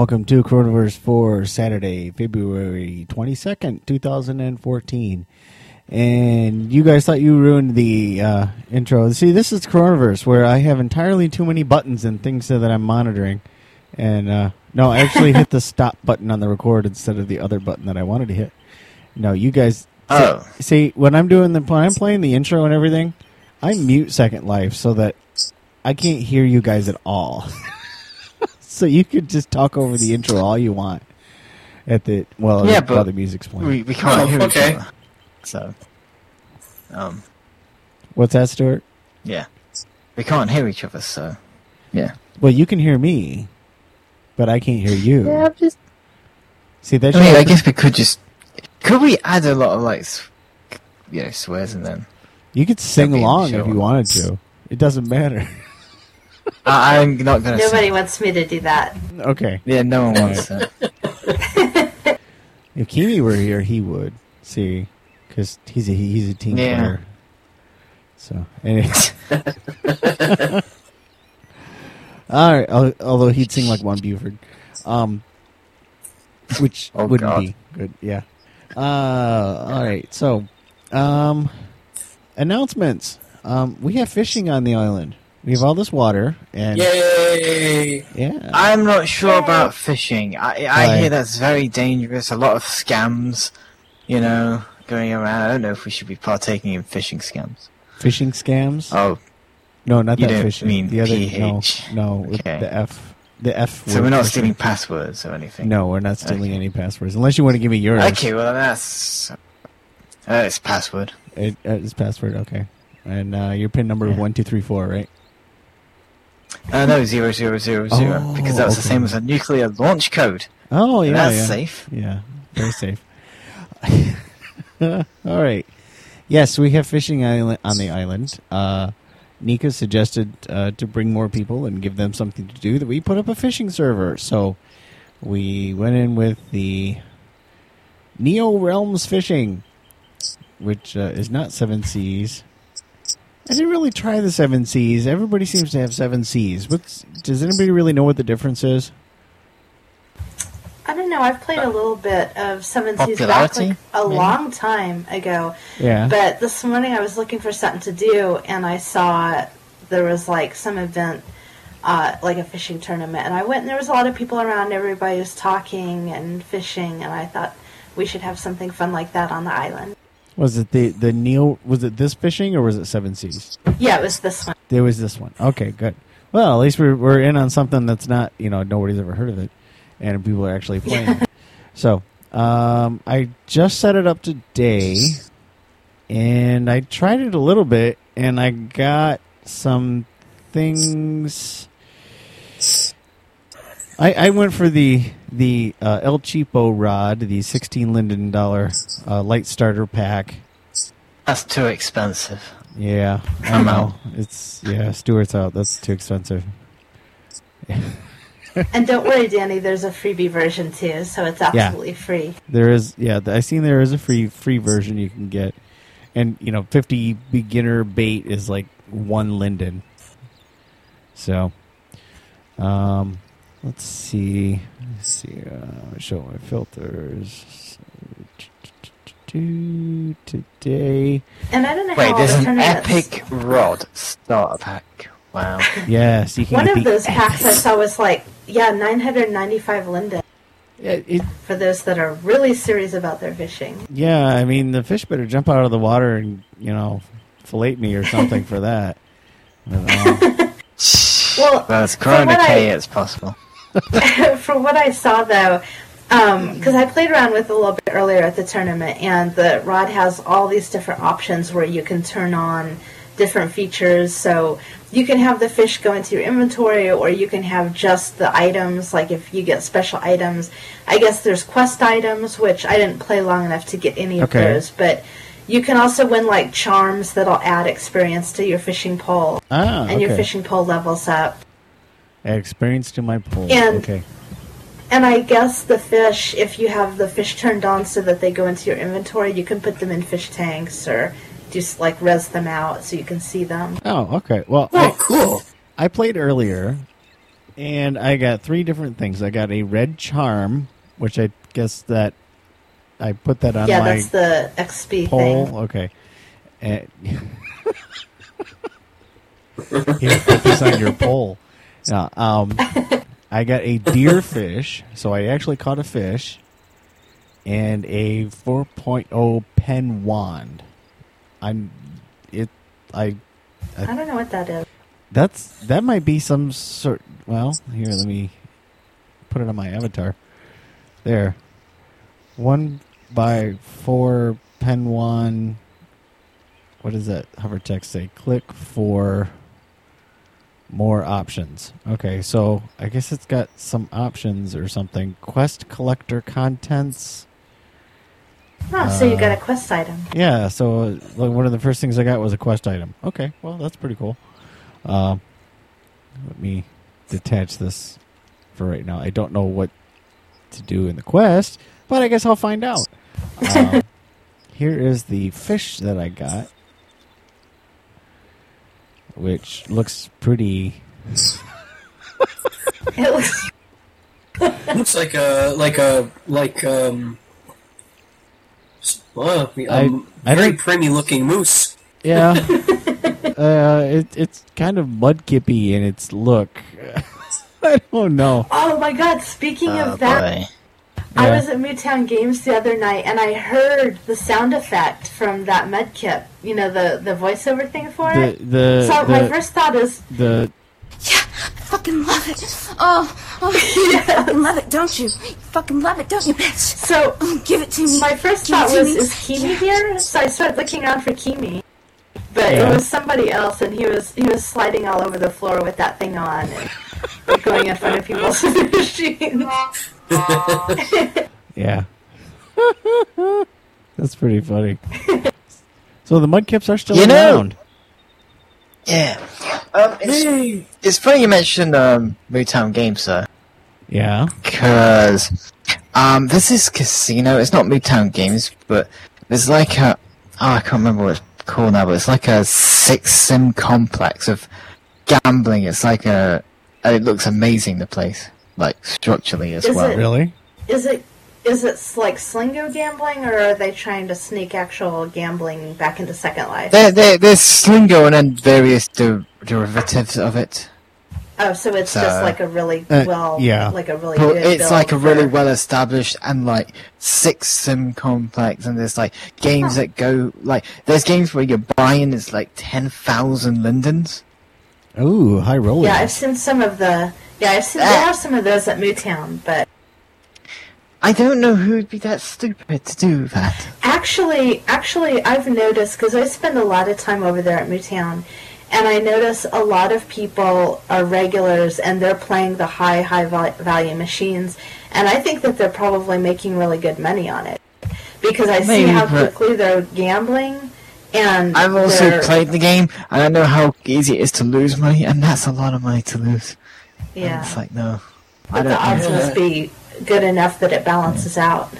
welcome to Coronaverse for Saturday, February 22nd, 2014. And you guys thought you ruined the uh, intro. See, this is Coronaverse, where I have entirely too many buttons and things that I'm monitoring. And uh, no, I actually hit the stop button on the record instead of the other button that I wanted to hit. No, you guys. Oh. See, see, when I'm doing the when I'm playing the intro and everything, I mute Second Life so that I can't hear you guys at all. so you could just talk over the intro all you want at the well, Yeah, while the music's playing. We, we can't Oh, hear okay. each other. So, um, What's that, Stuart? yeah. We can't hear each other, so, yeah. Well, you can hear me, but I can't hear you. I'm just. See that? I mean, I guess we could just. Could we add a lot of, like, s- you know, swears and then. you could sing That'd along if you wanted to. It doesn't matter. I, I'm not gonna. Nobody Sing. wants me to do that. okay. Yeah, no one wants that. If Kimi were here, he would see, because he's a he's a team Yeah. player. So, anyway. all right. al- Although he'd sing like one Buford, um, which Oh, wouldn't God. be good. Yeah. Uh, all right. So, um, announcements. Um, we have fishing on the island. We have all this water, and Yay! yeah, I'm not sure about fishing. I, I Why? hear that's very dangerous. A lot of scams, you know, going around. I don't know if we should be partaking in fishing scams. fishing scams. Oh, no, not you that don't fishing. mean the other PH. no, no, Okay. the F, the F. so we're not fishing. stealing passwords or anything. No, we're not stealing Okay. any passwords unless you want to give me yours. Okay, well that's uh, it's password. It, uh, it's password. Okay, and uh, your pin number is Yeah. one two three four, right? Uh, no, zero zero zero zero Oh, because that's the okay. same as a nuclear launch code. Oh yeah, that's yeah. safe. Yeah, very safe. All right. Yes, we have fishing island on the island. Uh, Nika suggested uh, to bring more people and give them something to do. That we put up a fishing server. So we went in with the NeoRealms Fishing, which uh, is not Seven Seas. I didn't really try the Seven Seas. Everybody seems to have Seven Seas. What's does anybody really know what the difference is? I don't know. I've played a little bit of Seven Seas back like, a maybe? long time ago. Yeah. But this morning I was looking for something to do, and I saw there was like some event, uh, like a fishing tournament, and I went, and there was a lot of people around. Everybody was talking and fishing, and I thought we should have something fun like that on the island. Was it the the Neil? Was it this fishing or was it Seven Seas? Yeah, it was this one. There was this one. Okay, good. Well, at least we're we're in on something that's not you know nobody's ever heard of it, and people are actually playing. it. So um, I just set it up today, and I tried it a little bit, and I got some things. I, I went for the the uh, El Cheapo rod, the sixteen Linden dollar uh, light starter pack. That's too expensive. Yeah, I I'm know. out. It's yeah, Stuart's out. That's too expensive. And don't worry, Danny. There's a freebie version too, so it's Yeah. absolutely free. There is yeah, I seen there is a free free version you can get, and you know, fifty beginner bait is like one linden. So, um, let's see, let's see. Uh, show my filters today. And I don't know Wait, how all there's an tournaments. epic rod starter pack. Wow. Yes, you can. One of the- those packs I saw was like, yeah, 995 Linda. Yeah, it, for those that are really serious about their fishing. Yeah, I mean the fish better jump out of the water and you know fillet me or something for that. I don't know. Well, Well, it's from Corona what K, I- it's possible. from what I saw though, because I played around with it a little bit earlier at the tournament, and the rod has all these different options where you can turn on different features. So you can have the fish go into your inventory, or you can have just the items. Like if you get special items, I guess there's quest items, which I didn't play long enough to get any of those, but. You can also win like charms that'll add experience to your fishing pole, ah, and your fishing pole levels up. Add experience to my pole. And- okay. And I guess the fish, if you have the fish turned on so that they go into your inventory, you can put them in fish tanks or just like res them out so you can see them. Oh, okay. Well, Oh, I, cool. I played earlier, and I got three different things. I got a red charm, which I guess that I put that on yeah, my that's the XP pole. thing. Okay. Eh. And you put this on your pole. Yeah, um, I got a deer fish, so I actually caught a fish, and a 4.0 pen wand. I'm it. I I don't know what that is. that's that might be some sort. Well, here, let me put it on my avatar. There, one by four pen one. What does that hover text say? Click for more options. Okay, so I guess it's got some options or something. Quest collector contents. Oh, so you Uh, got a quest item. Yeah, so uh, like, one of the first things I got was a quest item. Okay, well that's pretty cool. Uh, let me detach this for right now. I don't know what to do in the quest, but I guess I'll find out. Um, here is the fish that I got, which looks pretty. It looks Looks like a like a like um. Well, I- um, I very don't- pretty looking moose. Yeah, uh, it, it's kind of mudkippy in its look. I don't know. Oh my god, speaking Oh, of that, boy. I was at Mootown Games the other night and I heard the sound effect from that mudkip. You know, the, the voiceover thing for The it. the so my first thought is, the I fucking love it. Oh, oh you fucking love it, don't you? You fucking love it, don't you, bitch? so Oh, give it to me. my first Give thought was, me. is Kimi here? So I started looking around for Kimi. But Yeah. it was somebody else and he was he was sliding all over the floor with that thing on and going in front of people's machines. yeah. That's pretty funny. so the mudkips are still You know- around. Yeah. Um, it's, it's funny you mentioned um, Mootown Games, sir. Yeah. Because um, this is casino. It's not Mootown Games, but there's like a oh, I can't remember what it's called now, but it's like a six sim complex of gambling. It's like a it looks amazing. The place, like structurally as Is well. it- Really? Is it is it like Slingo gambling or are they trying to sneak actual gambling back into Second Life? There, there, there's Slingo and then various der- derivatives of it. Oh, so it's So- just like a really Uh, well, yeah. like a really But good. it's build like a really well established and like six sim complex, and there's like games that go like there's games where you're buying it's like ten thousand lindens. Ooh, high roller. Yeah, I've seen some of the. Yeah, I've seen. They Ah. have some of those at Mootown, but I don't know who'd be that stupid to do that. actually, actually, I've noticed because I spend a lot of time over there at Mootown, and I notice a lot of people are regulars and they're playing the high, high value machines, and I think that they're probably making really good money on it because I see how but- quickly they're gambling, and I've also they're- played the game, and I know how easy it is to lose money, and that's a lot of money to lose. And Yeah, it's like no, I but the don't. odds know. must be good enough that it balances out.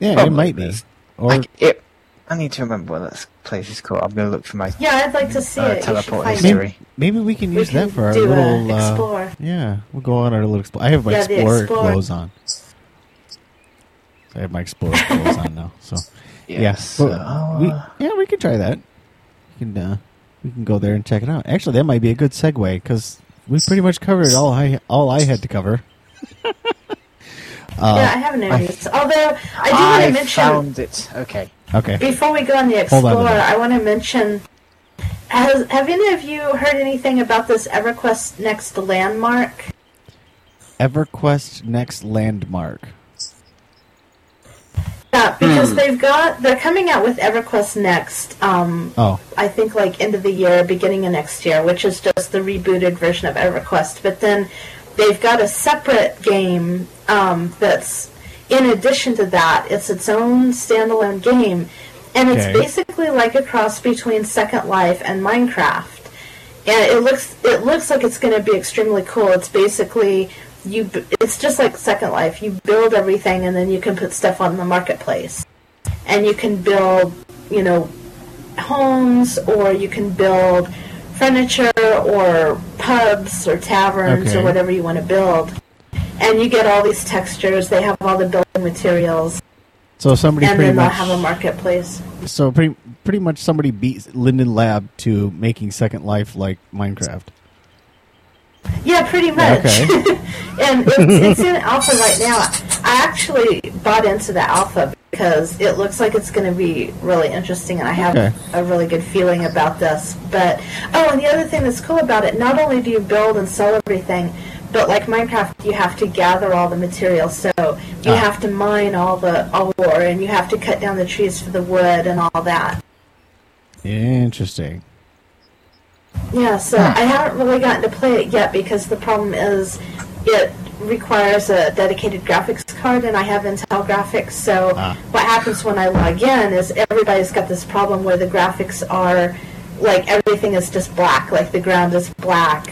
yeah, it Probably might be. Or Like it. I need to remember what that place is called. I'm gonna look for my Yeah, I'd like to see uh, it. You should teleport history. maybe, maybe we can We use can that for our do a little. Uh, explore. yeah, we'll go on our little explore. I have my Yeah, explorer Explorer. clothes on. I have my explorer clothes on now. So Yes. yeah, so, uh, we yeah we can try that. We can uh, we can go there and check it out. Actually, that might be a good segue because we pretty much covered all I all I had to cover. yeah, uh, I have no I- news. Although I do want to mention found it. Okay. Okay. before we go on the Hold on Explorer. I want to mention. Has, have any of you heard anything about this EverQuest Next landmark? EverQuest next landmark. Yeah, because they've got they're coming out with EverQuest Next. Um, Oh, I think like end of the year, beginning of next year, which is just the rebooted version of EverQuest. But then they've got a separate game um, that's in addition to that. It's its own standalone game, and it's Okay. basically like a cross between Second Life and Minecraft. And it looks it looks like it's going to be extremely cool. It's basically you it's just like Second Life. You build everything, and then you can put stuff on the marketplace, and you can build, you know, homes or you can build furniture or pubs or taverns Okay. or whatever you want to build. And you get all these textures. They have all the building materials, So somebody and pretty then they'll much have a marketplace. so pretty pretty much somebody beat Linden Lab to making Second Life like Minecraft. Yeah, pretty much. Okay. and it's, it's in alpha right now. I actually bought into the alpha because it looks like it's going to be really interesting, and I have Okay. a really good feeling about this. But oh, and the other thing that's cool about it, not only do you build and sell everything, but like Minecraft, you have to gather all the materials. So you Ah. have to mine all the ore, and you have to cut down the trees for the wood and all that. Interesting. Yeah, so. I haven't really gotten to play it yet because the problem is it requires a dedicated graphics card and I have Intel graphics. So Ah. what happens when I log in is everybody's got this problem where the graphics are like everything is just black, like the ground is black.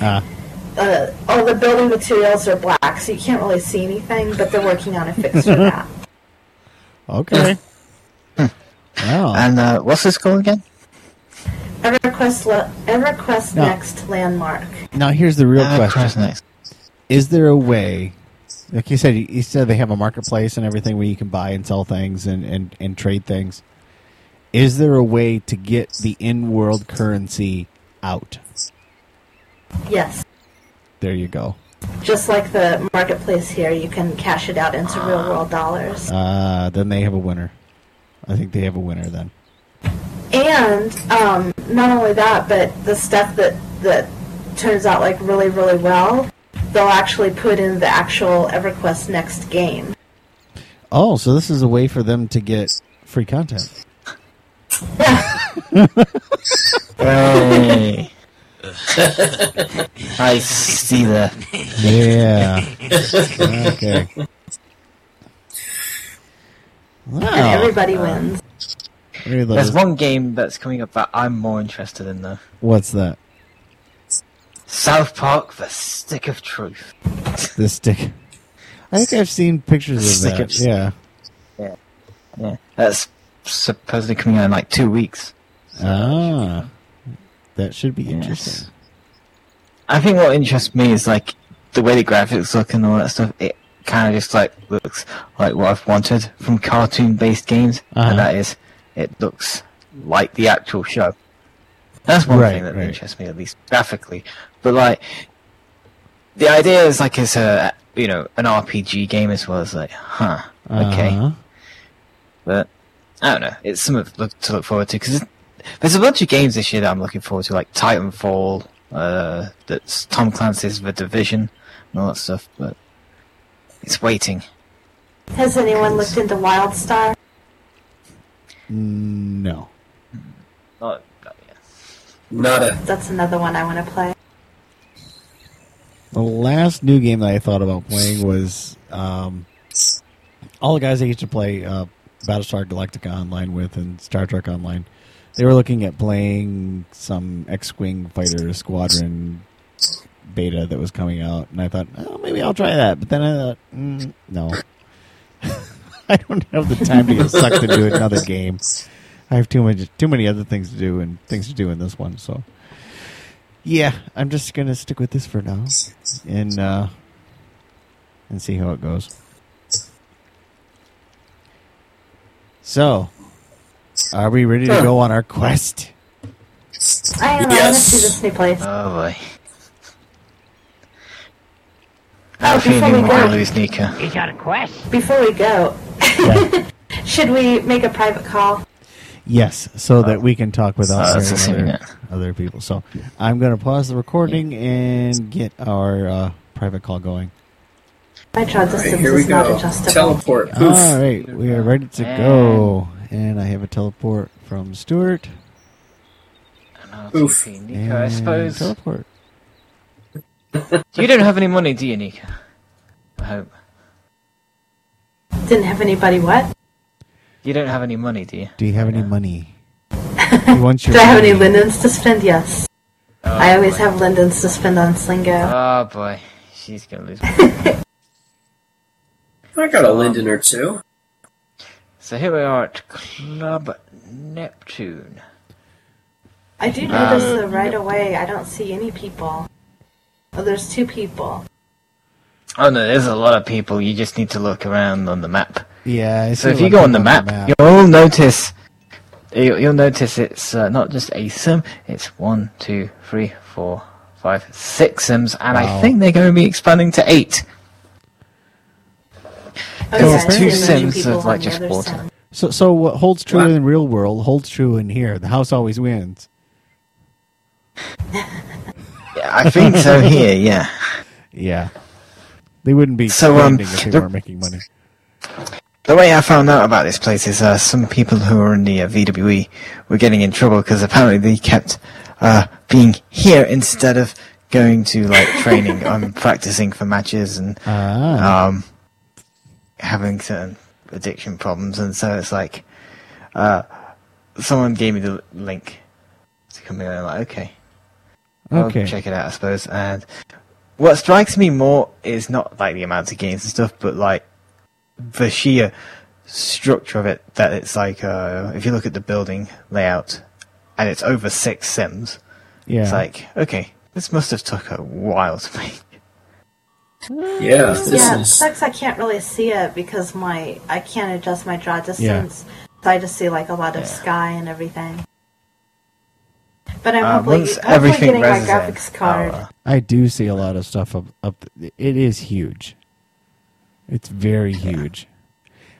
Uh, all the building materials are black, so you can't really see anything. But they're working on a fix for that. okay. wow. And uh, what's this called again? EverQuest, le- EverQuest No. Next Landmark. Now here's the real Uh, question: next. Is there a way? Like you said, you- you said they have a marketplace and everything where you can buy and sell things and, and, and trade things. Is there a way to get the in-world currency out? Yes. There you go. Just like the marketplace here, you can cash it out into real world dollars. Uh, then they have a winner. I think they have a winner then. And um, not only that, but the stuff that that turns out like really really well, they'll actually put in the actual EverQuest next game. Oh, so this is a way for them to get free content. Hey. I see that. Yeah. okay. Wow. And everybody wins. Maybe There's one game that's coming up that I'm more interested in though. What's that? South Park: The Stick of Truth. The stick. I think I've seen pictures of Stick that. of- Yeah. Yeah, that's supposedly coming out in like two weeks. Ah. That should be Yes. interesting. I think what interests me is like the way the graphics look and all that stuff. It kind of just like looks like what I've wanted from cartoon-based games, Uh-huh. and that is, it looks like the actual show. That's one Right, thing that right. interests me, at least graphically. But like, the idea is like it's a you know an RPG game as well as like, huh, okay. Uh-huh. But I don't know. It's something to look, to look forward to because there's a bunch of games this year that I'm looking forward to, like Titanfall. Uh, that's Tom Clancy's The Division and all that stuff. But it's waiting. Has anyone looked into WildStar? No. Not, not yet. Nada. That's another one I want to play. The last new game that I thought about playing was um, all the guys I used to play uh, Battlestar Galactica online with and Star Trek online. They were looking at playing some X-wing fighter squadron beta that was coming out, and I thought, oh, maybe I'll try that. But then I thought, mm, no, I don't have the time to get sucked into another game. I have too much, too many other things to do and things to do in this one. So, yeah, I'm just gonna stick with this for now, and uh, and see how it goes. So, are we ready to go on our quest? I am. I want to Yes. see this new place. Oh boy. Oh, I have a before feeling we we're go- gonna lose Nika. He's got a quest. Before we go, Yeah. should we make a private call? Yes, so that we can talk without Uh, that's other, other people. So I'm going to pause the recording and get our uh, private call going. My draw distance here we is not go. adjustable. Teleport. Oof. All right, we are ready to go, and I have a teleport from Stuart. And Oof. RTP Nika, I suppose. teleport. You don't have any money, do you, Nika? I hope. Didn't have anybody what? You don't have any money, do you? Do you have any money? He wants your Do I have any money. lindens to spend? Yes. Oh, I always boy. have lindens to spend on Slingo. Oh boy, she's gonna lose. I got a Linden or two. So here we are at Club Neptune. I do notice though right away. I don't see any people. Oh, there's two people. Oh no, there's a lot of people. You just need to look around on the map. Yeah. So if a you lot go of on the people map, you'll notice. You'll you'll notice it's uh, not just a sim. It's one, two, three, four, five, six sims, and Wow. I think they're going to be expanding to eight. Oh, Because it's two see many sims of, like, on just water. sim. So, so what holds true What? in the real world holds true in here. The house always wins. Yeah, I think so here. Yeah. Yeah. They wouldn't be So, um, if they the- weren't making money. The way I found out about this place is uh, some people who were in the uh, VWE were getting in trouble because apparently they kept uh, being here instead of going to like training and practicing for matches and Ah. um, having certain addiction problems. And so it's like uh, someone gave me the link to come here and I'm like, okay, I'll okay. check it out, I suppose. And what strikes me more is not like the amount of games and stuff, but like the sheer structure of it. That it's like uh, if you look at the building layout, and it's over six sims. Yeah. It's like okay, this must have took a while to make. Yeah, this yeah, it is. sucks. I can't really see it because my I can't adjust my draw distance, so I just see like a lot of Yeah. sky and everything. But I'm Uh, hopefully, once hopefully everything getting my graphics card. I'll, uh, I do see a lot of stuff up. up it is huge. It's very huge.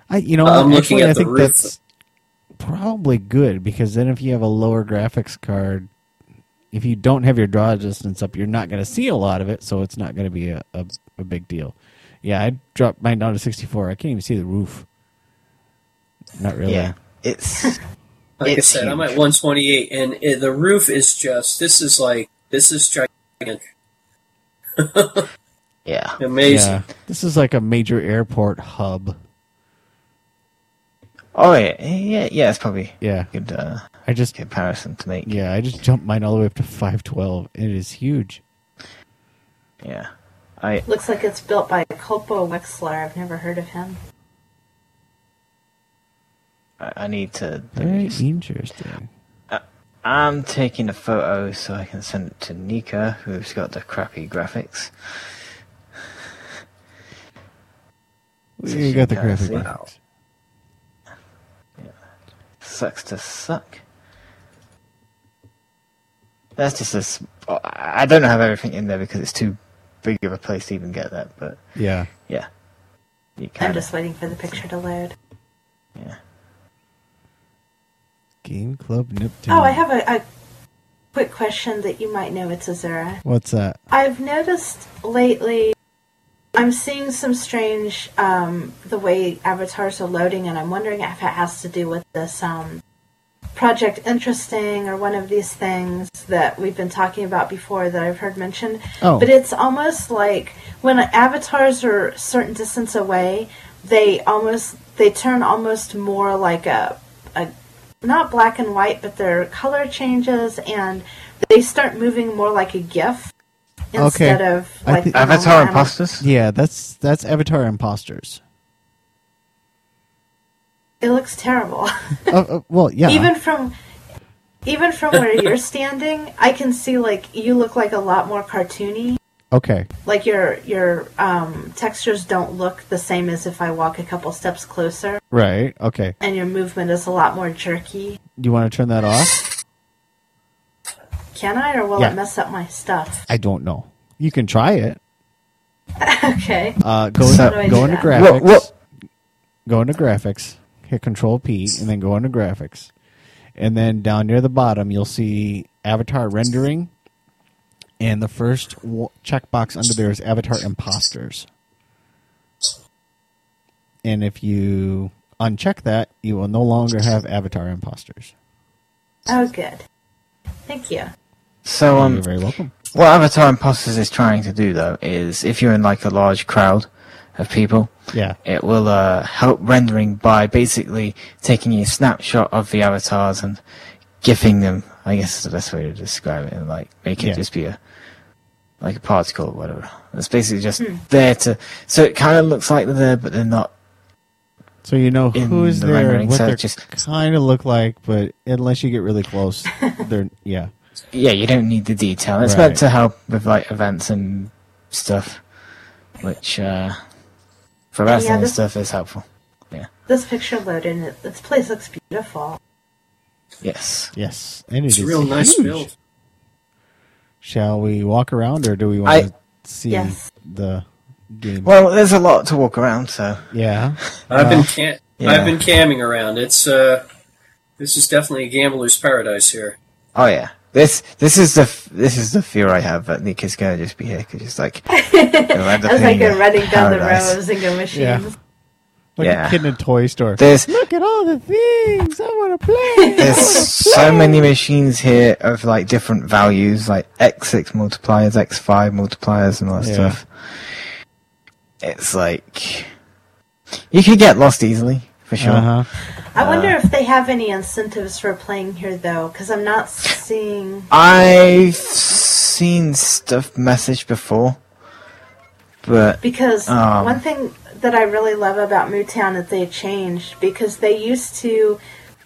I, you know, I'm actually, looking at I the think roof. that's probably good because then if you have a lower graphics card, if you don't have your draw distance up, you're not going to see a lot of it, so it's not going to be a, a, a big deal. Yeah, I dropped mine down to 64. I can't even see the roof. Not really. yeah, it's Like I It's said, I'm at 128, and it, the roof is just. This is like. This is gigantic. yeah. Amazing. Yeah. This is like a major airport hub. Oh yeah, yeah, yeah. It's probably Yeah. good uh, I just comparison to make. yeah, I just jumped mine all the way up to 512. It is huge. Yeah. I Looks like it's built by Colpo Wexler. I've never heard of him. I I need to. Very interesting. Uh, I'm taking a photo so I can send it to Nika, who's got the crappy graphics. So You got the can graphic see. graphics. Sucks to suck. That's just a. s- I don't have everything in there because it's too big of a place to even get that, but Yeah. yeah. You I'm just waiting for the picture to load. Yeah. Game Club Neptune. Oh, I have a, a quick question that you might know. Itazura. What's that? I've noticed lately I'm seeing some strange um, the way avatars are loading, and I'm wondering if it has to do with this um, project interesting or one of these things that we've been talking about before that I've heard mentioned. Oh. But it's almost like when avatars are a certain distance away, they almost they turn almost more like a a not black and white, but their color changes and they start moving more like a GIF instead of I like thi- the normal Avatar imposters. Yeah, that's that's Avatar Imposters. It looks terrible. oh, oh, well, yeah. even from even from where you're standing, I can see like you look like a lot more cartoony. okay. Like your your um, textures don't look the same as if I walk a couple steps closer, Right. Okay. and your movement is a lot more jerky. Do you want to turn that off? Can I, or will Yeah. it mess up my stuff? I don't know. You can try it. okay. Uh, go So- How do I go do into that? graphics. What- what- Go into graphics. Hit Control P and then go into graphics, and then down near the bottom you'll see Avatar rendering, and the first w- checkbox under there is Avatar Imposters. And if you uncheck that, you will no longer have Avatar Imposters. Oh, good. Thank you. So um, You're very welcome. What Avatar Imposters is trying to do, though, is if you're in like a large crowd of people, Yeah. it will uh, help rendering by basically taking a snapshot of the avatars and gifting them. I guess is the best way to describe it, and like make it Yeah. just be a like a particle or whatever. It's basically just there to. So it kind of looks like they're there, but they're not So you know In who's the there and what so they just- kind of look like, but unless you get really close, they're yeah. Yeah, you don't need the detail. It's Right. meant to help with like events and stuff, which uh, for Yeah, wrestling and this- stuff is helpful. Yeah. This picture loaded, it, this place looks beautiful. Yes. Yes, and it It's a is real nice huge. build. Shall we walk around, or do we want I- to see Yes. the game? Well, there's a lot to walk around, so yeah, I've been cam- yeah. I've been camming around. It's uh, this is definitely a gambler's paradise here. oh yeah. This this is the this is the fear I have that Nick is gonna just be here because it's like As I go running down the paradise. rows and go machines. Yeah. like Yeah. a kid in a toy store. There's Look at all the things I want to play. there's so many machines here of like different values, like X6 multipliers, X5 multipliers, and all that Yeah. stuff. It's like you could get lost easily for sure. Uh-huh. I wonder if they have any incentives for playing here, though, because I'm not seeing. I've seen stuff messaged before, but Because Um. one thing that I really love about Mootown that they changed because they used to,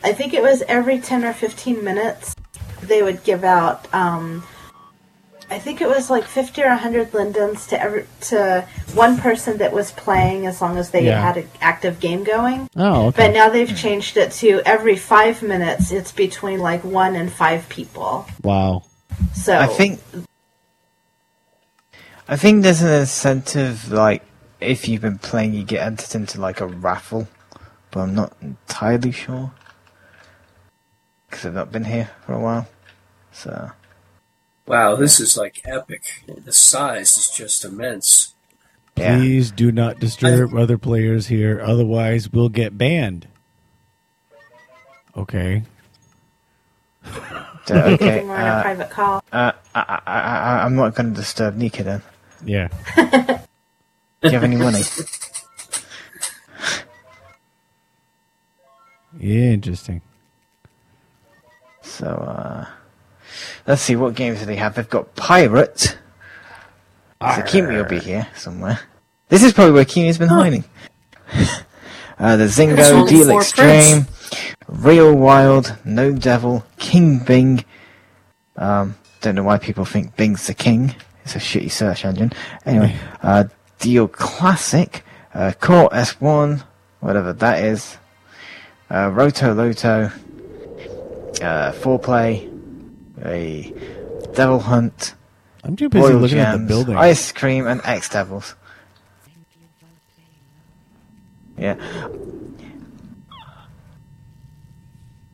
I think it was every ten or fifteen minutes, they would give out. Um, I think it was like fifty or hundred lindens to every to one person that was playing, as long as they Yeah. had an active game going. Oh, okay. But now they've changed it to every five minutes. It's between like one and five people. wow. So I think I think there's an incentive like if you've been playing, you get entered into like a raffle, but I'm not entirely sure because I've not been here for a while. So Wow, this is like epic. The size is just immense. yeah, Please do not disturb other players here, otherwise we'll get banned. Okay. so, okay. we're in a Uh, private call. uh, I, I, I, I'm not going to disturb Nika then. Yeah. Do you have any money? yeah, Interesting. So uh, let's see what games do they have. They've got Pirate. So Kimi will be here somewhere. This is probably where Kimi's been hiding. uh, the Zingo, Deal four Extreme, Real Wild, No Devil, King Bing. Um, don't know why people think Bing's the king. It's a shitty search engine. Anyway, uh, Deal Classic, uh, Court S1, whatever that is. Uh, Roto Loto, uh, Foreplay, a Devil Hunt, I'm too busy Royal looking at the Gems, building. Ice Cream, and X Devils. Yeah.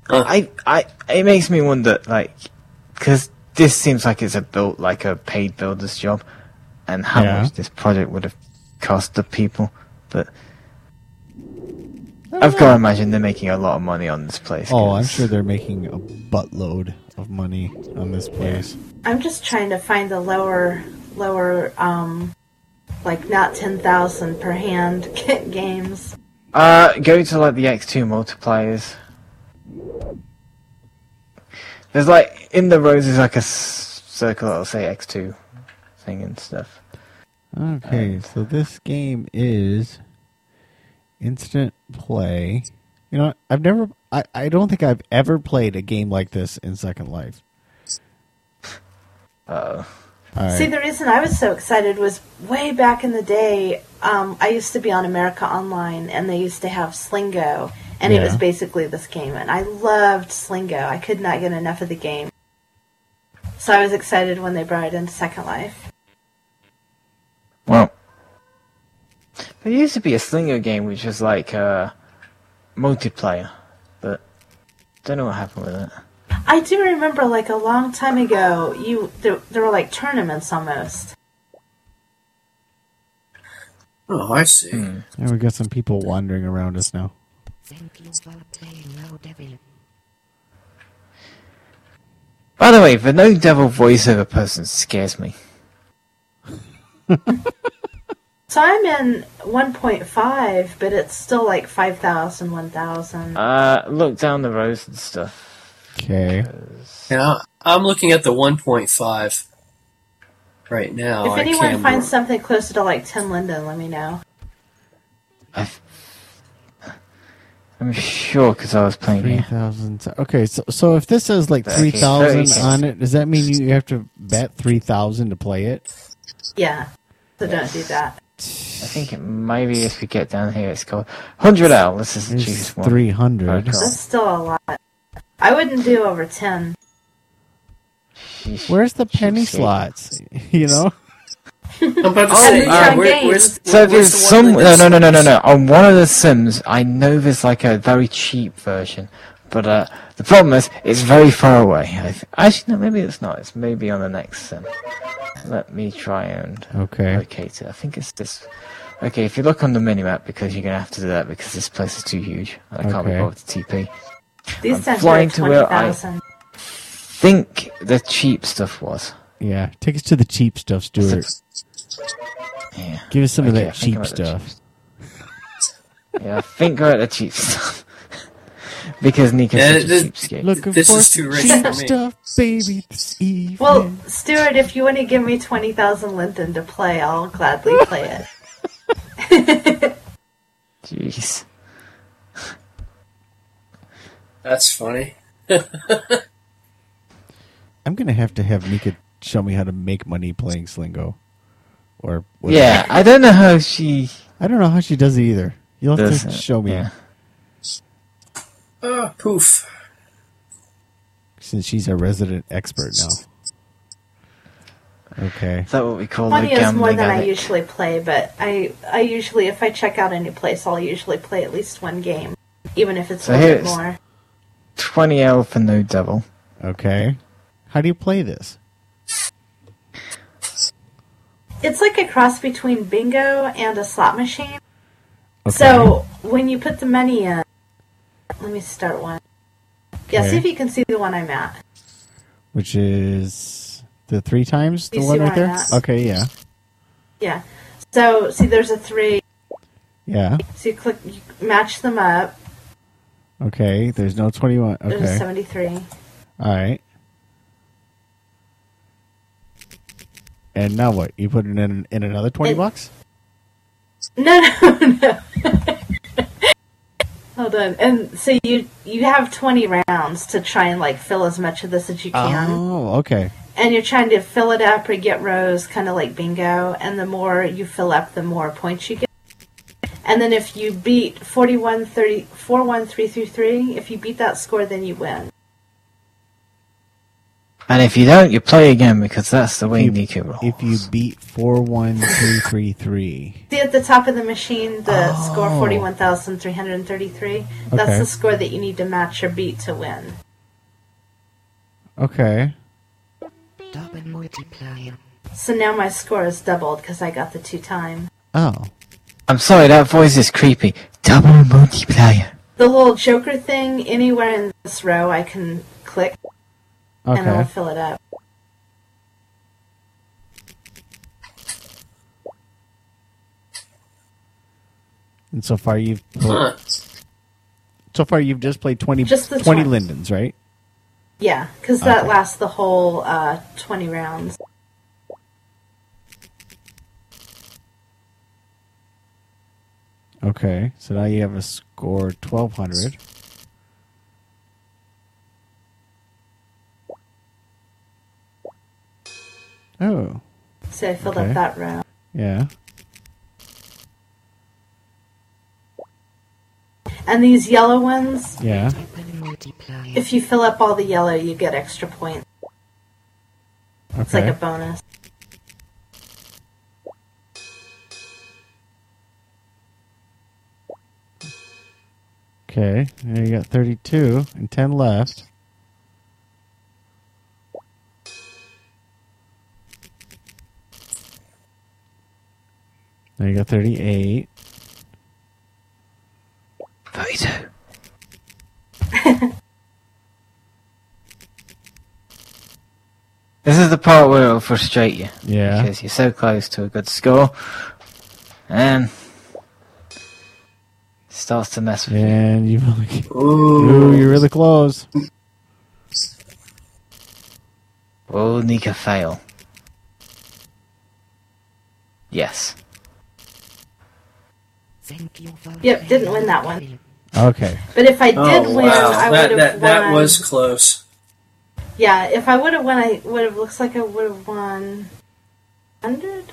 Huh. I, I, it makes me wonder, like, because this seems like it's a built, like a paid builder's job, and how Yeah. much this project would have cost the people. But I don't I've got to imagine they're making a lot of money on this place. Oh, I'm sure they're making a buttload of money on this place. I'm just trying to find the lower, lower, um, like not ten thousand per hand kit games. Uh, go to like the X2 multipliers. There's like in the rows is like a s- circle that'll say X2 thing and stuff. Okay, so this game is instant play. You know, I've never, I, I don't think I've ever played a game like this in Second Life. Uh, All See, the reason I was so excited was way back in the day. Um, I used to be on America Online, and they used to have Slingo, and it was basically this game, and I loved Slingo. I could not get enough of the game, so I was excited when they brought it into Second Life. well, there used to be a Slingo game which was like uh, multiplayer, but don't know what happened with it. I do remember, like a long time ago, you there, there were like tournaments almost. Oh, I see. Hmm. And we got some people wandering around us now. By the way, the No Devil voiceover person scares me. So I'm in 1.5, but it's still like 5,000, 1,000. Uh, look down the rows and stuff. Okay. Yeah, I'm looking at the 1.5 right now. if anyone finds bel- something closer to like 10 Linden, let me know. I've, I'm sure because I was playing 3,000. Okay, so so if this says like three thousand on it, does that mean you have to bet three thousand to play it? Yeah. So don't do that. I think it maybe if we get down here, it's called 100L. This is the cheapest one. three hundred. That's still a lot. I wouldn't do over 10. Where's the penny Cheapskate. slots? You know. I'm about to Oh, say, uh, where, where's, So where's there's the some no no no no no no on one of the Sims I know there's like a very cheap version, but uh, the problem is it's very far away. I th- actually no maybe it's not. It's maybe on the next Sim. Let me try and Okay. locate it. I think it's this. Okay, if you look on the minimap because you're gonna have to do that because this place is too huge. I can't be Okay. bothered to TP. These I'm times flying are to where I- Think the cheap stuff was. Yeah, take us to the cheap stuff, Stuart. Yeah. Give us some of Okay, I that cheap I'm at the stuff. Yeah, I think we're at the cheap stuff. Because Nika's Yeah, such a this- cheapskate. Looking This for is too rich cheap for me. stuff, baby, this evening. Well, Stuart, if you want to give me 20,000 Linden to play, I'll gladly play it. Jeez. That's funny. I'm gonna have to have Nika show me how to make money playing Slingo, or whatever. Yeah, I don't know how she I don't know how she does it either. You'll have does to show me Yeah. Ah, poof. since she's a resident expert now. Okay. Is that what we call Money the is gambling more than I usually play, but I, I usually, if I check out any place, I'll usually play at least one game, even if it's So a little bit more. 20 L for no devil. Okay. How do you play this? It's like a cross between bingo and a slot machine. Okay. So when you put the money in, let me start one. Yeah, Okay. see if you can see the one I'm at. Which is the three times the one right there? Okay, yeah. Yeah. So see, there's a three. Yeah. So you click, you match them up. Okay. There's no 21. Okay. There's 73. All right. And now what? You put it in in another 20 It- bucks? No, no, no. Hold on. And so you you have 20 rounds to try and like fill as much of this as you can. Oh, okay. and you're trying to fill it up or get rows, kind of like bingo. And the more you fill up, the more points you get. And then if you beat 41, 30, 4, 1, 3, 3, 3, if you beat that score, then you win. And if you don't, you play again because that's the way you- Nika rolls. If you beat 41333. See at the top of the machine the score Oh. 41,333? That's Okay. the score that you need to match or beat to win. Okay. Double multiplier. So now my score is doubled because I got the two time. Oh. I'm sorry, that voice is creepy. Double multiplier. The little joker thing, anywhere in this row, I can click and it'll fill it up. And so far you've Huh. so far you've just played 20 Just the 20 twen- Lindens, right? Yeah, because that Okay. lasts the whole uh, 20 rounds. Okay. So now you have a score 1200. Oh, So I filled Okay. up that row. yeah. And these yellow ones, Yeah. If you fill up all the yellow, you get extra points. Okay. It's like a bonus. Okay. Now you got 32 and 10 left. Now you got 38. 32. this is the part where it'll frustrate you. Yeah. Because you're so close to a good score. And starts to mess with you. And you Ooh, Ooh. you're really close. Will Nika fail? Yes. Thank you for Yep, didn't win that one. Okay. But if I did Oh win, wow, I that would have that, won. that was close. Yeah, if I would have won, I would have looks like I would have won hundred.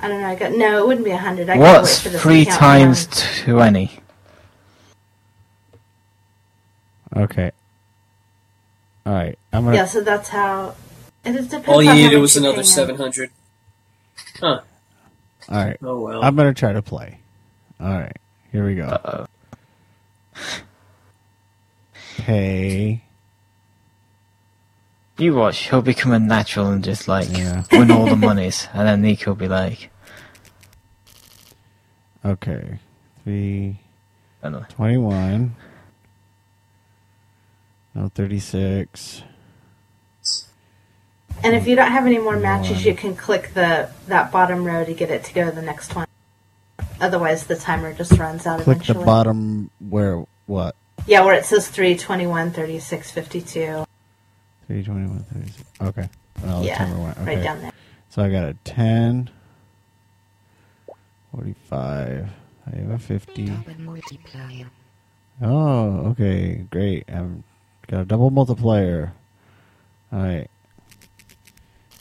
I don't know. I got no. It wouldn't be a hundred. I gotta What's wait for three times twenty? Okay. All right. I'm gonna. Yeah, so that's how. It depends. All you on how needed was another paying seven them. hundred. Huh. All right. Oh well. I'm gonna try to play. All right. Here we go. Uh-oh. Pay. You watch, he'll become a natural and just like Yeah. win all the monies, and then Nico will be like, Okay. Three. I don't know. 21. No, 36. And if you don't have any more matches, you can click the that bottom row to get it to go to the next one. Otherwise, the timer just runs out Click eventually. the bottom where what? Yeah, where it says 3, 21, 36, 52. 3, 21, 36. Okay. Well, the yeah, timer went. Okay. right down there. So I got a 10, 45. I have a 50. multiplier. Oh, okay. Great. I've got a double multiplier. All right.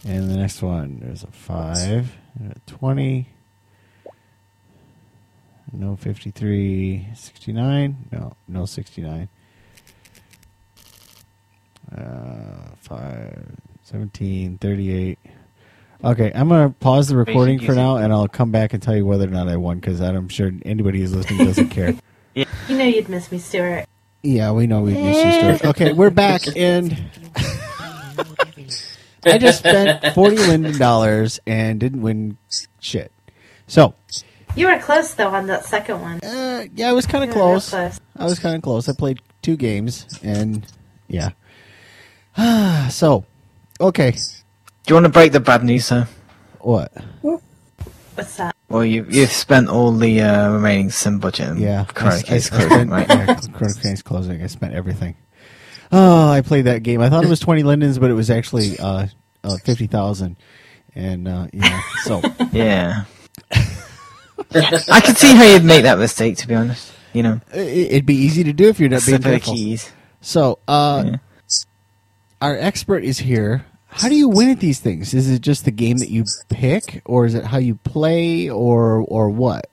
And the next one, there's a 5 and a 20. No 53. 69. No, no 69. Uh, 5, 17, 38. Okay, I'm going to pause the recording for now and I'll come back and tell you whether or not I won because I'm sure anybody who's listening doesn't care. You know you'd miss me, Stuart. Yeah, we know we've missed your story. Okay, we're back, and I just spent forty Linden dollars and didn't win shit. So, You were close, though, on that second one. uh, yeah, I was kind of close. close. I was kind of close. I played two games, and yeah. so, okay, Do you want to break the bad news, sir? what? What's that? Well, you, you've spent all the uh, remaining sim budget. Yeah, Chrono I, I, I Case spent, closing, right? yeah, Chrono Case closing. I spent everything. Oh, I played that game. I thought it was twenty Lindens, but it was actually uh, uh, fifty thousand. And uh, yeah, so Yeah. I can see how you'd make that mistake, to be honest. You know, it- it'd be easy to do if you're not being slip of careful. keys. So, uh, Yeah. our expert is here. How do you win at these things? Is it just the game that you pick, or is it how you play, or or what?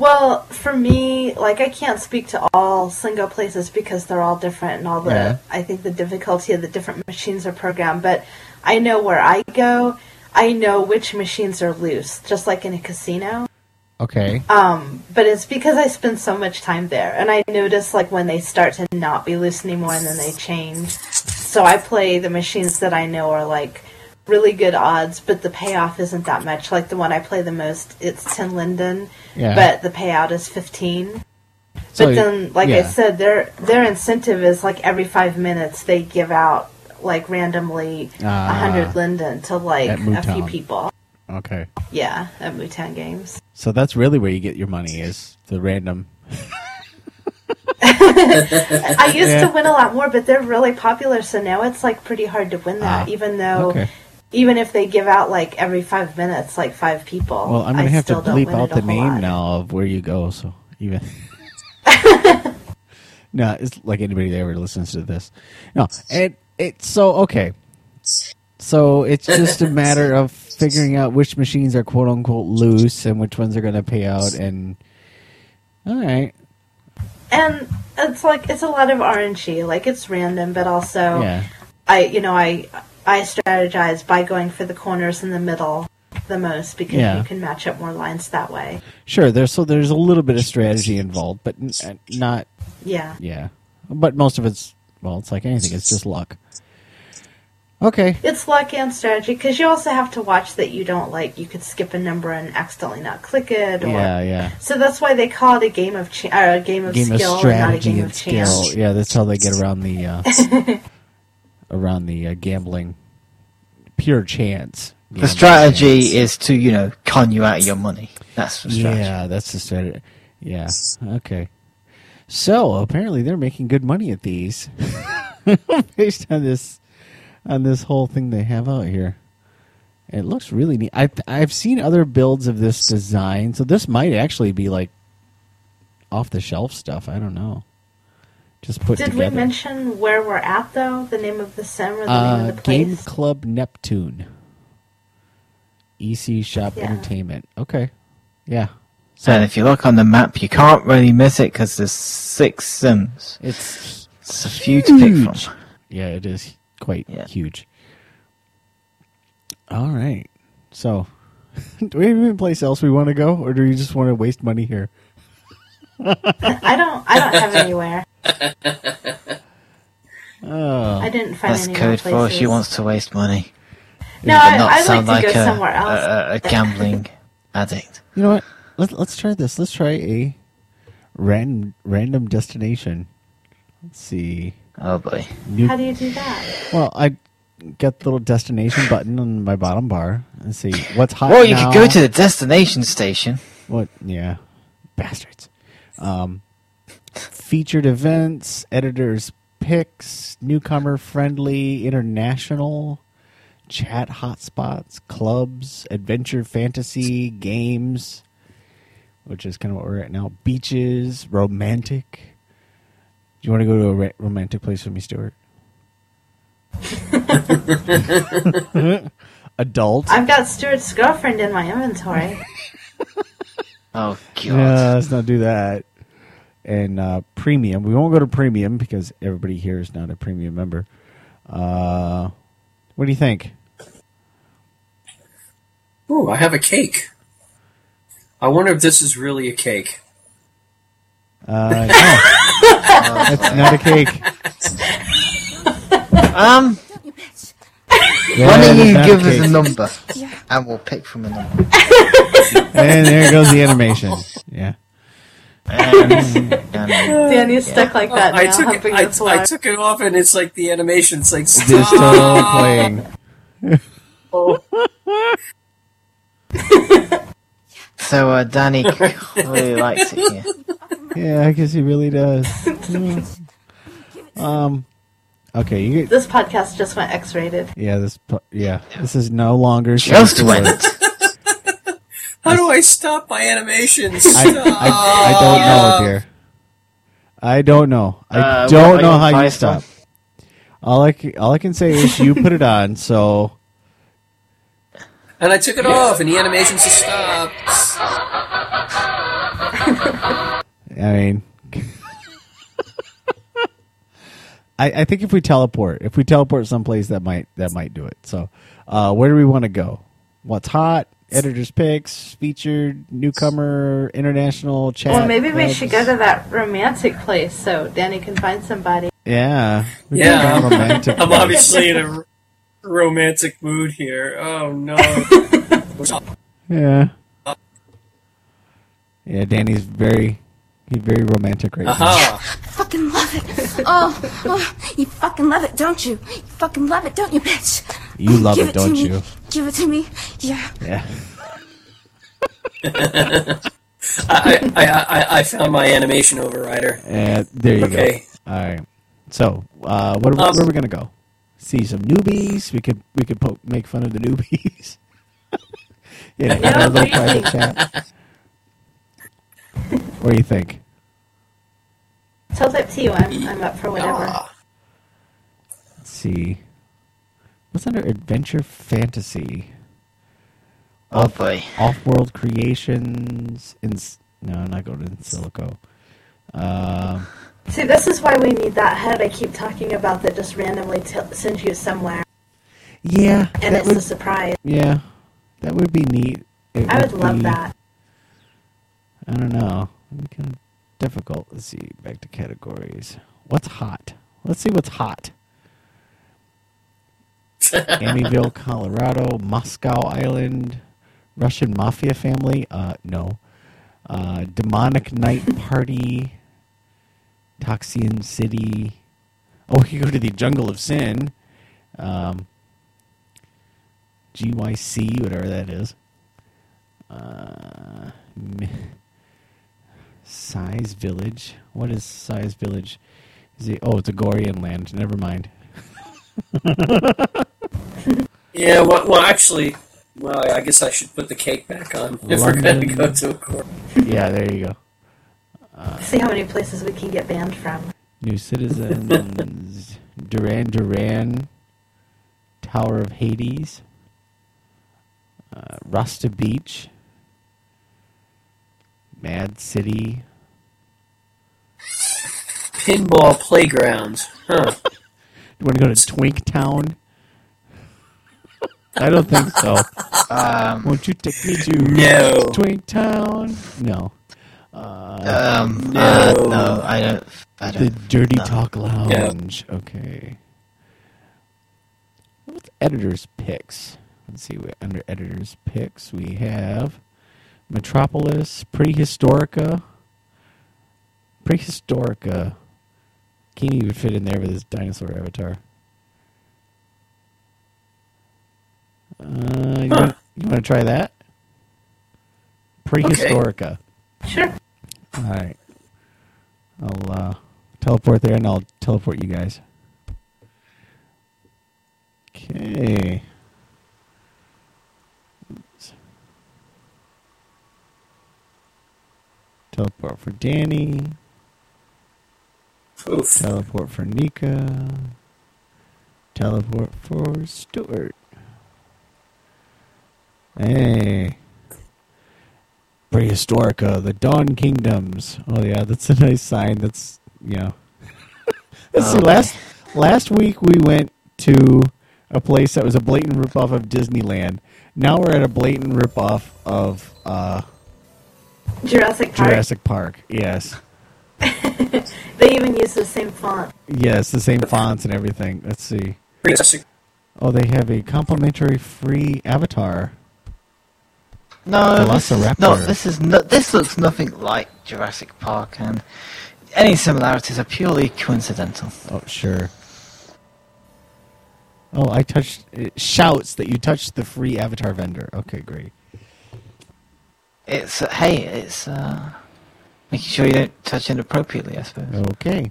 Well, for me, like I can't speak to all single places because they're all different and all the Yeah. I think the difficulty of the different machines are programmed, but I know where I go, I know which machines are loose, just like in a casino. Okay, Um, but it's because I spend so much time there, and I notice like when they start to not be loose anymore, and then they change. So I play the machines that I know are like really good odds, but the payoff isn't that much. Like the one I play the most, it's ten Linden, Yeah. but the payout is fifteen. So, But then, like I said, their their incentive is like every five minutes they give out like randomly a Ah. hundred Linden to like a few people. okay. Yeah, at Mootown Games. So that's really where you get your money is the random. I used Yeah. to win a lot more, but they're really popular, so now it's like pretty hard to win that. Ah, even though, okay. Even if they give out like every five minutes, like five people. Well, I'm gonna I have to still don't bleep out the name lot. now of where you go. So even. no, it's like anybody that ever listens to this. No, it it's so okay. So it's just a matter of figuring out which machines are quote unquote loose and which ones are going to pay out. And all right, And it's like it's a lot of RNG. Like it's random, but also yeah, I, you know, I I strategize by going for the corners in the middle the most because Yeah. you can match up more lines that way. sure. There's so there's a little bit of strategy involved, but n- uh, not Yeah. yeah. But most of it's well, it's like anything. It's just luck. Okay. It's luck and strategy because you also have to watch that you don't like you could skip a number and accidentally not click it. Or, Yeah, yeah. So that's why they call it a game of cha- or a game of game skill of and not a strategy game and of skill. chance. Yeah, that's how they get around the uh, around the uh, gambling. Pure chance. The strategy chance. is to, you know, con you out of your money. That's the strategy. Yeah, that's the strategy. Yeah. Okay. So apparently they're making good money at these, based on this on this whole thing they have out here. It looks really neat. I've I've seen other builds of this design, so this might actually be like off the shelf stuff. I don't know. Just put Did together. we mention where we're at though? The name of the sim or the uh, name of the place? Game? Club Neptune. EC Shop Yeah. Entertainment. Okay. Yeah. So And if you look on the map, you can't really miss it because there's six sims. it's It's a few to pick huge. from. Yeah, it is quite Yeah. huge. All right. So, do we have any place else we want to go, or do we just want to waste money here? I don't. I don't have anywhere. Oh, I didn't find That's any more code for places. she wants to waste money. No, but I, not I'd like sound to like, go a, somewhere else. a, a gambling addict. you know what? Let's let's try this. Let's try a random random destination. Let's see. Oh boy. New, How do you do that? well, I get the little destination button on my bottom bar and see what's hot. Well, you now. could go to the destination station. What? Yeah, bastards. Um, featured events, editors picks, newcomer friendly, international, chat hotspots, clubs, adventure fantasy games, which is kind of what we're at now. Beaches, romantic. Do you want to go to a ra- romantic place with me, Stuart? Adult. I've got Stuart's girlfriend in my inventory. Oh god. Yeah, let's not do that. And uh, premium, we won't go to premium because everybody here is not a premium member. Uh, what do you think? Ooh, I have a cake. I wonder if this is really a cake. Uh, no, it's not a cake. Um, Yeah, why don't it's you give us a number Yeah. and we'll pick from a number. And there goes the animation. Yeah. And, and, Danny's stuck like that I took it. humping I, the floor. I took it off, and it's like the animation. It's like It's still stop. playing. so uh, Danny really likes it here. Yeah, I guess he really does. Yeah. Um. Okay. You get, This podcast just went X-rated. yeah. This. Yeah. This is no longer Just went. How do I stop my animations? I, I, I don't know, dear. I don't know. I Uh, don't about know how you stop. one? All I can, all I can say is you put it on. So and I took it off, and the animation just stopped. I mean, I, I think if we teleport, if we teleport someplace, that might that might do it. So, uh, where do we want to go? What's hot? Editors picks, featured, newcomer, international chat. Well, maybe we clubs. should go to that romantic place so Danny can find somebody. Yeah, Yeah, romantic. I'm place. obviously in a r- romantic mood here. Oh no! Yeah. Yeah, Danny's very he's very romantic right now. Uh-huh. Aha! Fucking love it. Oh, oh, you fucking love it, don't you? You fucking love it, don't you, bitch? You love Give it, to don't me. you? Give it to me. Yeah. Yeah. I, I, I, I found my animation overrider. And there you Okay. go. All right. So, uh, what, Um, where are we gonna go? See some newbies. We could we could poke, make fun of the newbies. yeah, have a little private chat. What do you think? Tell it to you. I'm, I'm up for whatever. Ah, Let's see. What's under adventure fantasy? Oh boy. Off-world creations. In no, I'm not going to Silico. Um, See, this is why we need that head I keep talking about that just randomly t- sends you somewhere, yeah, and it's would, a surprise. yeah, that would be neat. It I would love be- that. I don't know. It'd be kind of difficult. Let's see. Back to categories. What's hot? Let's see what's hot. Amityville, Colorado, Moscow Island, Russian mafia family. Uh, no. Uh, demonic night party. Toxian City. Oh, you go to the Jungle of Sin. Um, GYC, whatever that is. Uh, Size Village. What is Size Village? Is it? Oh, it's a Gorean land. Never mind. yeah. Well, well, actually, well, I guess I should put the cake back on if we're going to go to a court. Yeah, there you go. See how many places we can get banned from. New Citizens, Duran Duran, Tower of Hades, uh, Rasta Beach, Mad City. Pinball playground. Huh. You want to go to Twink Town? I don't think so. Um, Won't you take me to No. Twink Town? No. um, No. uh, no, I don't. I The don't. Dirty no. Talk Lounge. Okay. What's editors picks? Let's see. what- Under editors picks, we have Metropolis, Prehistorica. Prehistorica. Can't even fit in there with his dinosaur avatar. Uh, you, Huh. want, you want to try that? Prehistorica. Sure. All right. I'll uh, teleport there and I'll teleport you guys. Okay. Teleport for Danny. Oof. Teleport for Nika. Teleport for Stuart. Hey. Prehistorica, the Dawn Kingdoms. Oh yeah, that's a nice sign. That's yeah. Let's see. Oh. Last last week we went to a place that was a blatant ripoff of Disneyland. Now we're at a blatant ripoff of uh, Jurassic Park. Jurassic Park. Yes, They even use the same font. yes, the same fonts and everything. Let's see. Oh, they have a complimentary free avatar. No, this is, Velociraptor. no, this is no, this looks nothing like Jurassic Park, and any similarities are purely coincidental. Oh, sure. Oh, I touched. It shouts that you touched the free avatar vendor. Okay, great. It's uh, hey, it's uh, making sure you don't touch inappropriately, I suppose. Okay.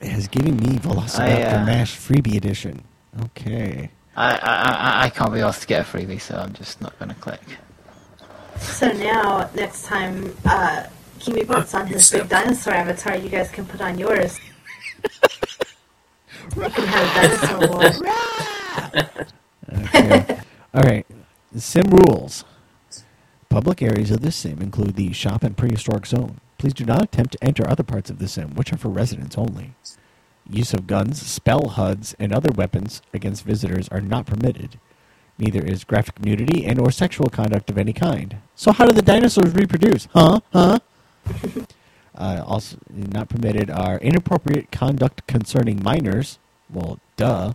It has given me Velociraptor I, uh, Mash Freebie Edition. Okay. I, I I I can't be asked to get a freebie, so I'm just not going to click. So now, next time uh, Kimi puts on his big dinosaur avatar, you guys can put on yours. you can have a dinosaur war. Okay. All right. Sim rules. Public areas of the sim include the shop and prehistoric zone. Please do not attempt to enter other parts of the sim, which are for residents only. Use of guns, spell HUDs, and other weapons against visitors are not permitted. Neither is graphic nudity and or sexual conduct of any kind. So how do the dinosaurs reproduce? Huh? Huh? uh, also not permitted are inappropriate conduct concerning minors. Well, duh.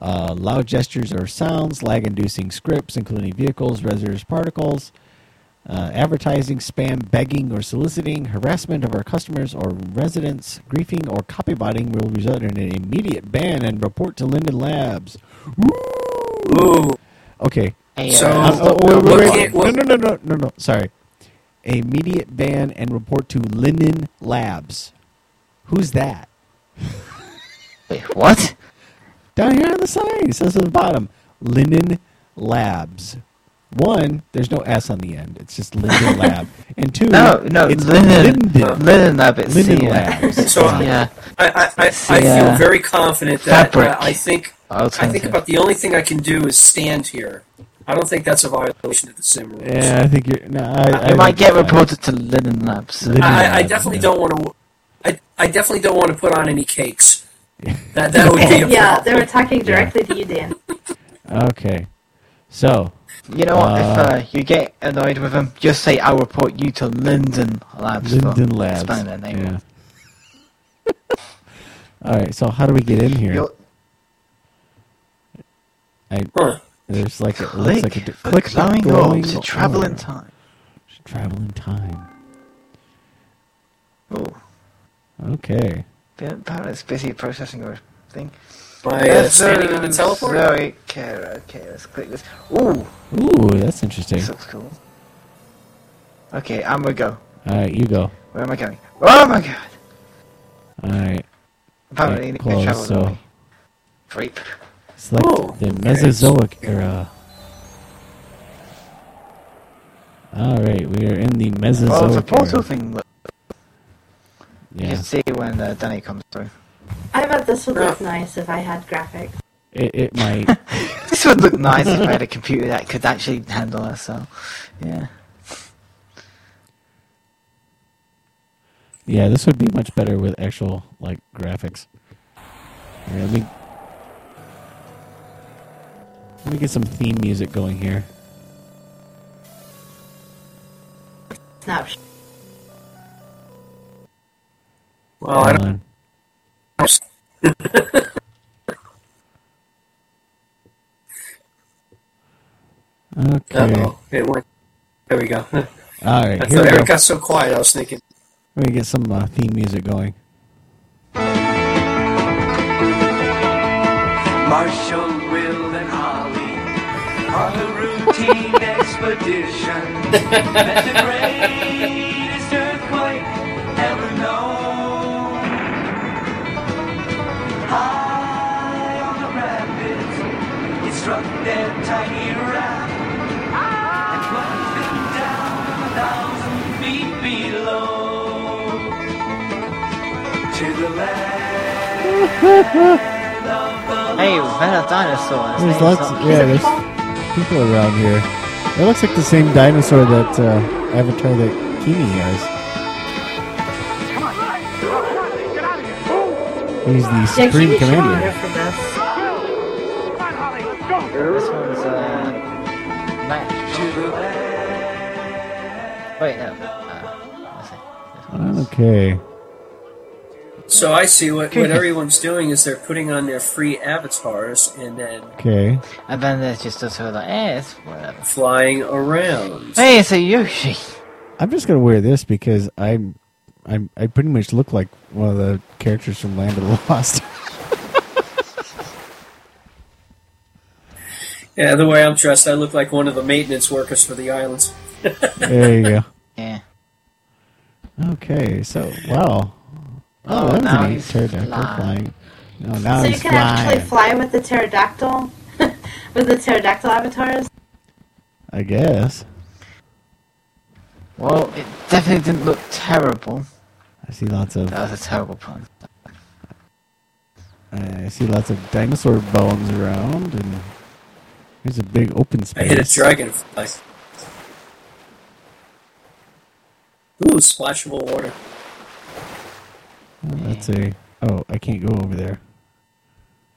Uh, loud gestures or sounds, lag-inducing scripts, including vehicles, residents, particles, uh, advertising, spam, begging, or soliciting, harassment of our customers or residents, griefing, or copybotting will result in an immediate ban and report to Linden Labs. Ooh. Okay. So- uh, Oh, wait, wait, wait. No, no, no, no, no, no. Sorry. Immediate ban and report to Linden Labs. Who's that? wait, what? Down here on the sign, it says at the bottom, Linden Labs. One, there's no S on the end. It's just Linden Lab. And two, No, no, it's Linden, Linden. Linen Lab. It's Linden Labs. So- the, uh, I, I, I, I feel very confident that uh, I think I think alternative. about the only thing I can do is stand here. I don't think that's a violation of the sim rules. Yeah, I think you're. No, I, I You might get reported to Linen Labs. Linen- I, I definitely yeah. don't want to. I, I definitely don't want to put on any cakes. That that would be a yeah, they problem. were talking directly to you, Dan. Okay. So, You know what? if Uh, uh, you get annoyed with them, just say I'll report you to Linden Labs. Linden for Labs. spelling their name Yeah. All right. So, how do we get in here? You'll I, Huh. there's like a, it click, looks like a di- click the glowing glowing to travel in time. Travel in time. Oh, Okay. the apparently it's busy processing your thing. By uh, standing in the teleport. Sorry, okay, okay, let's click this. Ooh, Ooh, that's interesting. this looks cool. Okay, I'm gonna go. All right, you go. Where am I going? Oh my god! All right. Apparently, Get you close, travel so- with me. Creep. Select Oh, the okay. Mesozoic era. All right, we are in the Mesozoic era. Oh, Mesozoic the portal era. thing. Look. You can see when uh, Danny comes through. I bet this would look nice if I had graphics. it, it might. This would look nice if I had a computer that could actually handle it. So, yeah. Yeah, this would be much better with actual like graphics. Here, let me let me get some theme music going here. Snapshot. Well, I don't. on. Okay. Uh-oh. It went. There we go. All right. I Here thought we go. it got so quiet. I was thinking. Let me get some uh, theme music going. Marshall, expedition. Met the greatest earthquake ever known. High on the rapids, it struck their tiny raft and plunged them down a thousand feet below to the land Hey, we've met a dinosaur. His There's lots. not- yeah, there's people around here. It looks like the same dinosaur that uh, Avatar that Kimi has. He's the Supreme Kiwi should be Commander. this. This one's uh, match. to the land. Wait, no. Uh. Okay. So I see what, what everyone's doing is they're putting on their free avatars and then Okay. And then there's just us who are like, eh, it's whatever. flying around. Hey, it's a Yoshi. I'm just gonna wear this because I'm, I'm, I pretty much look like one of the characters from Land of the Lost. Yeah, the way I'm dressed, I look like one of the maintenance workers for the islands. there you go. Yeah. Okay. So wow. Oh, Oh, that was now a neat he's pterodactyl flying. flying. Oh, no, now So you he's can actually fly with the pterodactyl, with the pterodactyl avatars. I guess. Well, it definitely didn't look terrible. I see lots of. That was a terrible pun. I see lots of dinosaur bones around, and there's a big open space. I space. hit a dragonfly. Ooh, splashable water. That's a. Oh, I can't go over there.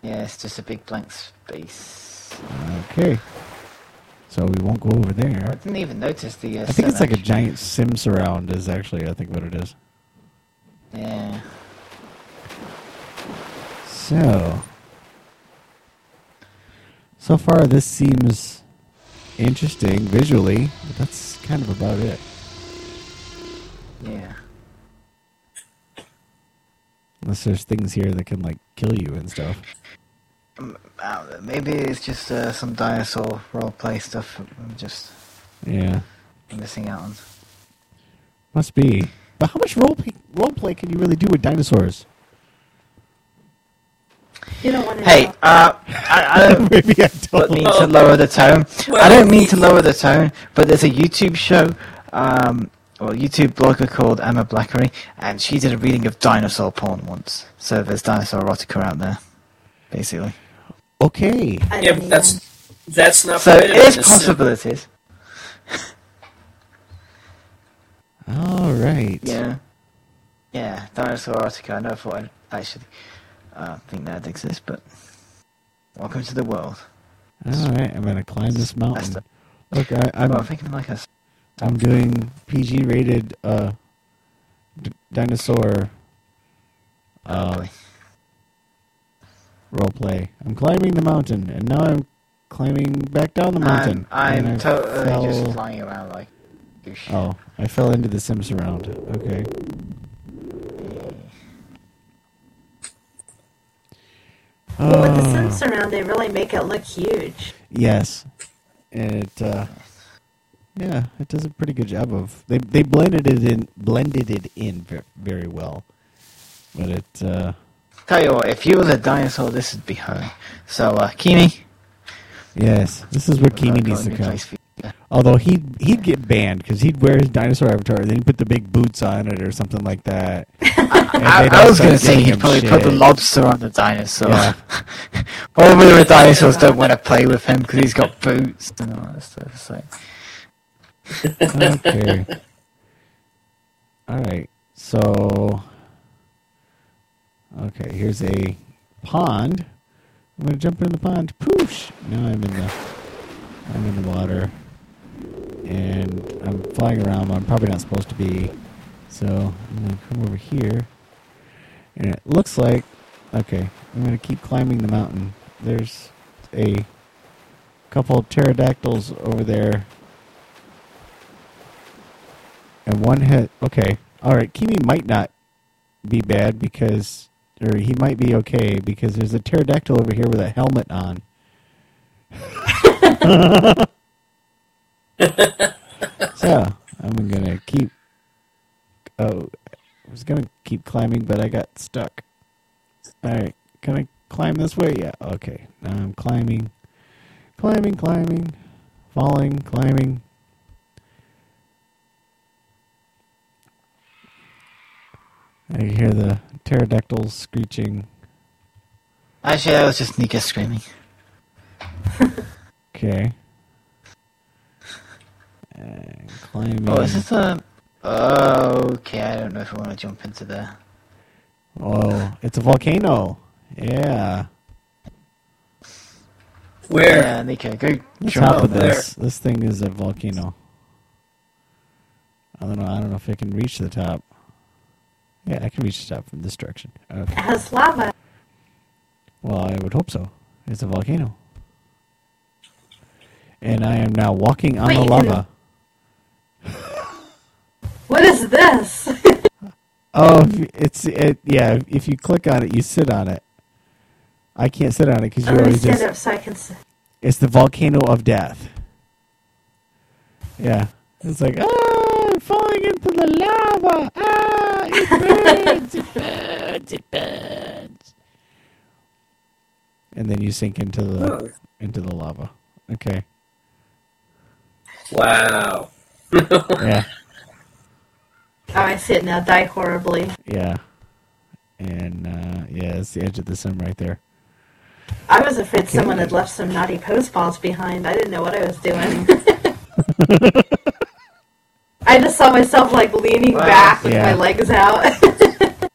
Yeah, it's just a big blank space. Okay. So we won't go over there. I didn't even notice the. Uh, I think it's like a giant sim surround. Is actually I think what it is. Yeah. So. So far, this seems interesting visually, but that's kind of about it. Yeah. Unless there's things here that can like kill you and stuff. Uh, maybe it's just uh, some dinosaur roleplay stuff I'm just Yeah, missing out on. must be. But how much role play, role play can you really do with dinosaurs? You don't want to. Hey, know. uh, I, I don't Maybe I don't. mean to lower the tone. I don't mean to lower the tone, but there's a YouTube show, um, or YouTube blogger called Emma Blackery, and she did a reading of dinosaur porn once. So there's dinosaur erotica out there, basically. Okay. Yeah, but that's that's not. So permitted there's in this sim. possibilities. All right. Yeah. Yeah, dinosaur erotica. I never thought I'd actually uh, think that exists, but welcome to the world. All right. I'm gonna climb this mountain. the- Look, I, I'm well, I'm thinking like a. I'm doing PG rated uh d- dinosaur uh role play. I'm climbing the mountain, and now I'm climbing back down the mountain. I'm, I'm totally fell- just flying around like. douche. Oh, I fell into the Sims surround. Okay. But with the Sims surround, they really make it look huge. Yes, and it. Uh, yeah, it does a pretty good job of they they blended it in blended it in very well, but it. Uh, Tell you what, if you was a dinosaur, this would be her. So, uh, Kimi. yes, this is where Kimi needs to come. Although he'd he'd get banned because he'd wear his dinosaur avatar, and then he'd put the big boots on it or something like that. I, I was going to say he'd probably put the lobster on the dinosaur. Yeah. All the dinosaurs don't want to play with him because he's got boots and all that stuff. So. Okay. All right. So, okay, here's a pond. I'm gonna jump in the pond. Poosh! Now I'm in the I'm in the water, and I'm flying around. I'm probably not supposed to be. So I'm gonna come over here, and it looks like okay. I'm gonna keep climbing the mountain. There's a couple of pterodactyls over there and one hit. Okay, all right. Kimi might not be bad because, or he might be okay because there's a pterodactyl over here with a helmet on. so I'm gonna keep. Oh, I was gonna keep climbing, but I got stuck. All right, can I climb this way? Yeah. Okay. Now I'm climbing, climbing, climbing, falling, climbing. I hear the pterodactyls screeching. Actually, that was just Nika screaming. Okay. And climbing. Oh, is this a... Oh, Okay, I don't know if I want to jump into there. Oh, it's a volcano. Yeah. Where? Yeah, Nika, go The jump top up of there. this. This thing is a volcano. I don't know. I don't know if I can reach the top. Yeah, I can reach the top from this direction. Okay. It has lava. Well, I would hope so. It's a volcano. And I am now walking on Wait, the lava. What is this? Oh, it's it. Yeah, if you click on it, you sit on it. I can't sit on it because you always stand just. up so I can see. It's the volcano of death. Yeah, it's like ah, falling into the lava. Ah, it burns, it burns, it burns. And then you sink into the Oh, into the lava. Okay. wow. Yeah. Oh, I see it now. Die horribly. Yeah. And uh, yeah, it's the edge of the sun right there. I was afraid Okay. someone had left some naughty pose balls behind. I didn't know what I was doing. I just saw myself like leaning Wow. back with Yeah. my legs out.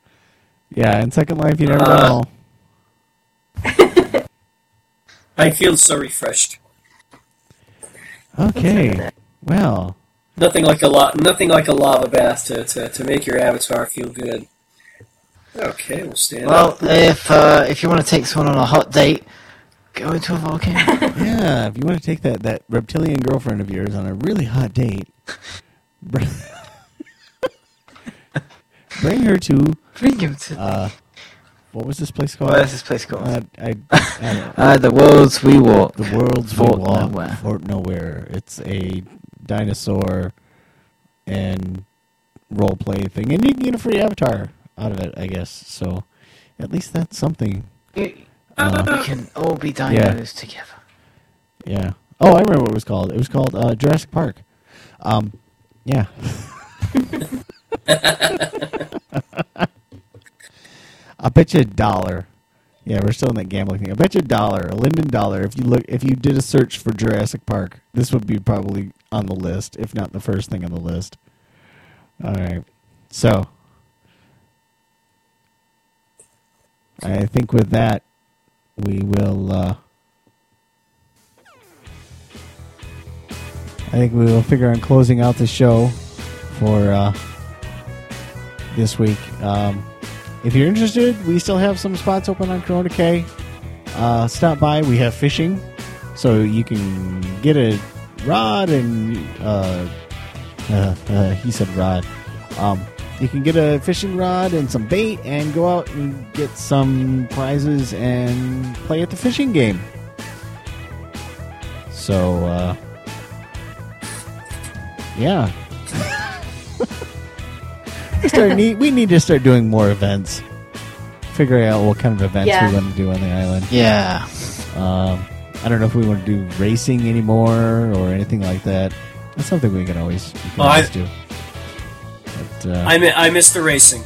Yeah, in Second Life, you never Uh. know. I feel so refreshed. Okay. Well, Nothing like a lot. Nothing like a lava bath to, to, to make your avatar feel good. Okay, we'll stand Well, up. if uh, if you want to take someone on a hot date, go into a volcano. yeah, if you want to take that, that reptilian girlfriend of yours on a really hot date, br- bring her to, Bring him to. uh, what was this place called? what is this place called? Uh, I, I, Uh, the worlds we walk. the world's Fort We Walk, Nowhere. Fort Nowhere. It's a dinosaur and role play thing, and you can get a free avatar out of it, I guess. So, at least that's something. You, Uh, we can all be dinos together. Yeah. Oh, I remember what it was called. It was called uh, Jurassic Park. Um, yeah. I bet you a dollar. Yeah, we're still in that gambling thing. I bet you a dollar, a Linden dollar. If you look, if you did a search for Jurassic Park, this would be probably on the list, if not the first thing on the list. All right. So, I think with that, we will. Uh, I think we will figure on closing out the show for uh, this week. Um, if you're interested, we still have some spots open on Corona K. Uh, stop by. We have fishing, so you can get a rod and uh, uh, uh, he said rod. Um, you can get a fishing rod and some bait and go out and get some prizes and play at the fishing game. So, uh, yeah. we, start need, we need to start doing more events. Figuring out what kind of events Yeah. we want to do on the island. Yeah. Um, I don't know if we want to do racing anymore or anything like that. That's something we can always, we can Well, I- always do. But, uh, I mi- I miss the racing.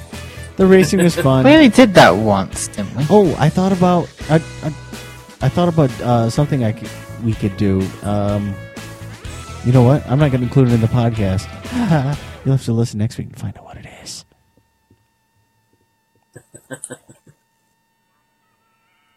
the racing was fun. We only did that once, didn't we? Oh, I thought about I, I, I thought about uh, something I could, we could do. Um, you know what? I'm not going to include it in the podcast. You'll have to listen next week and find out what it is.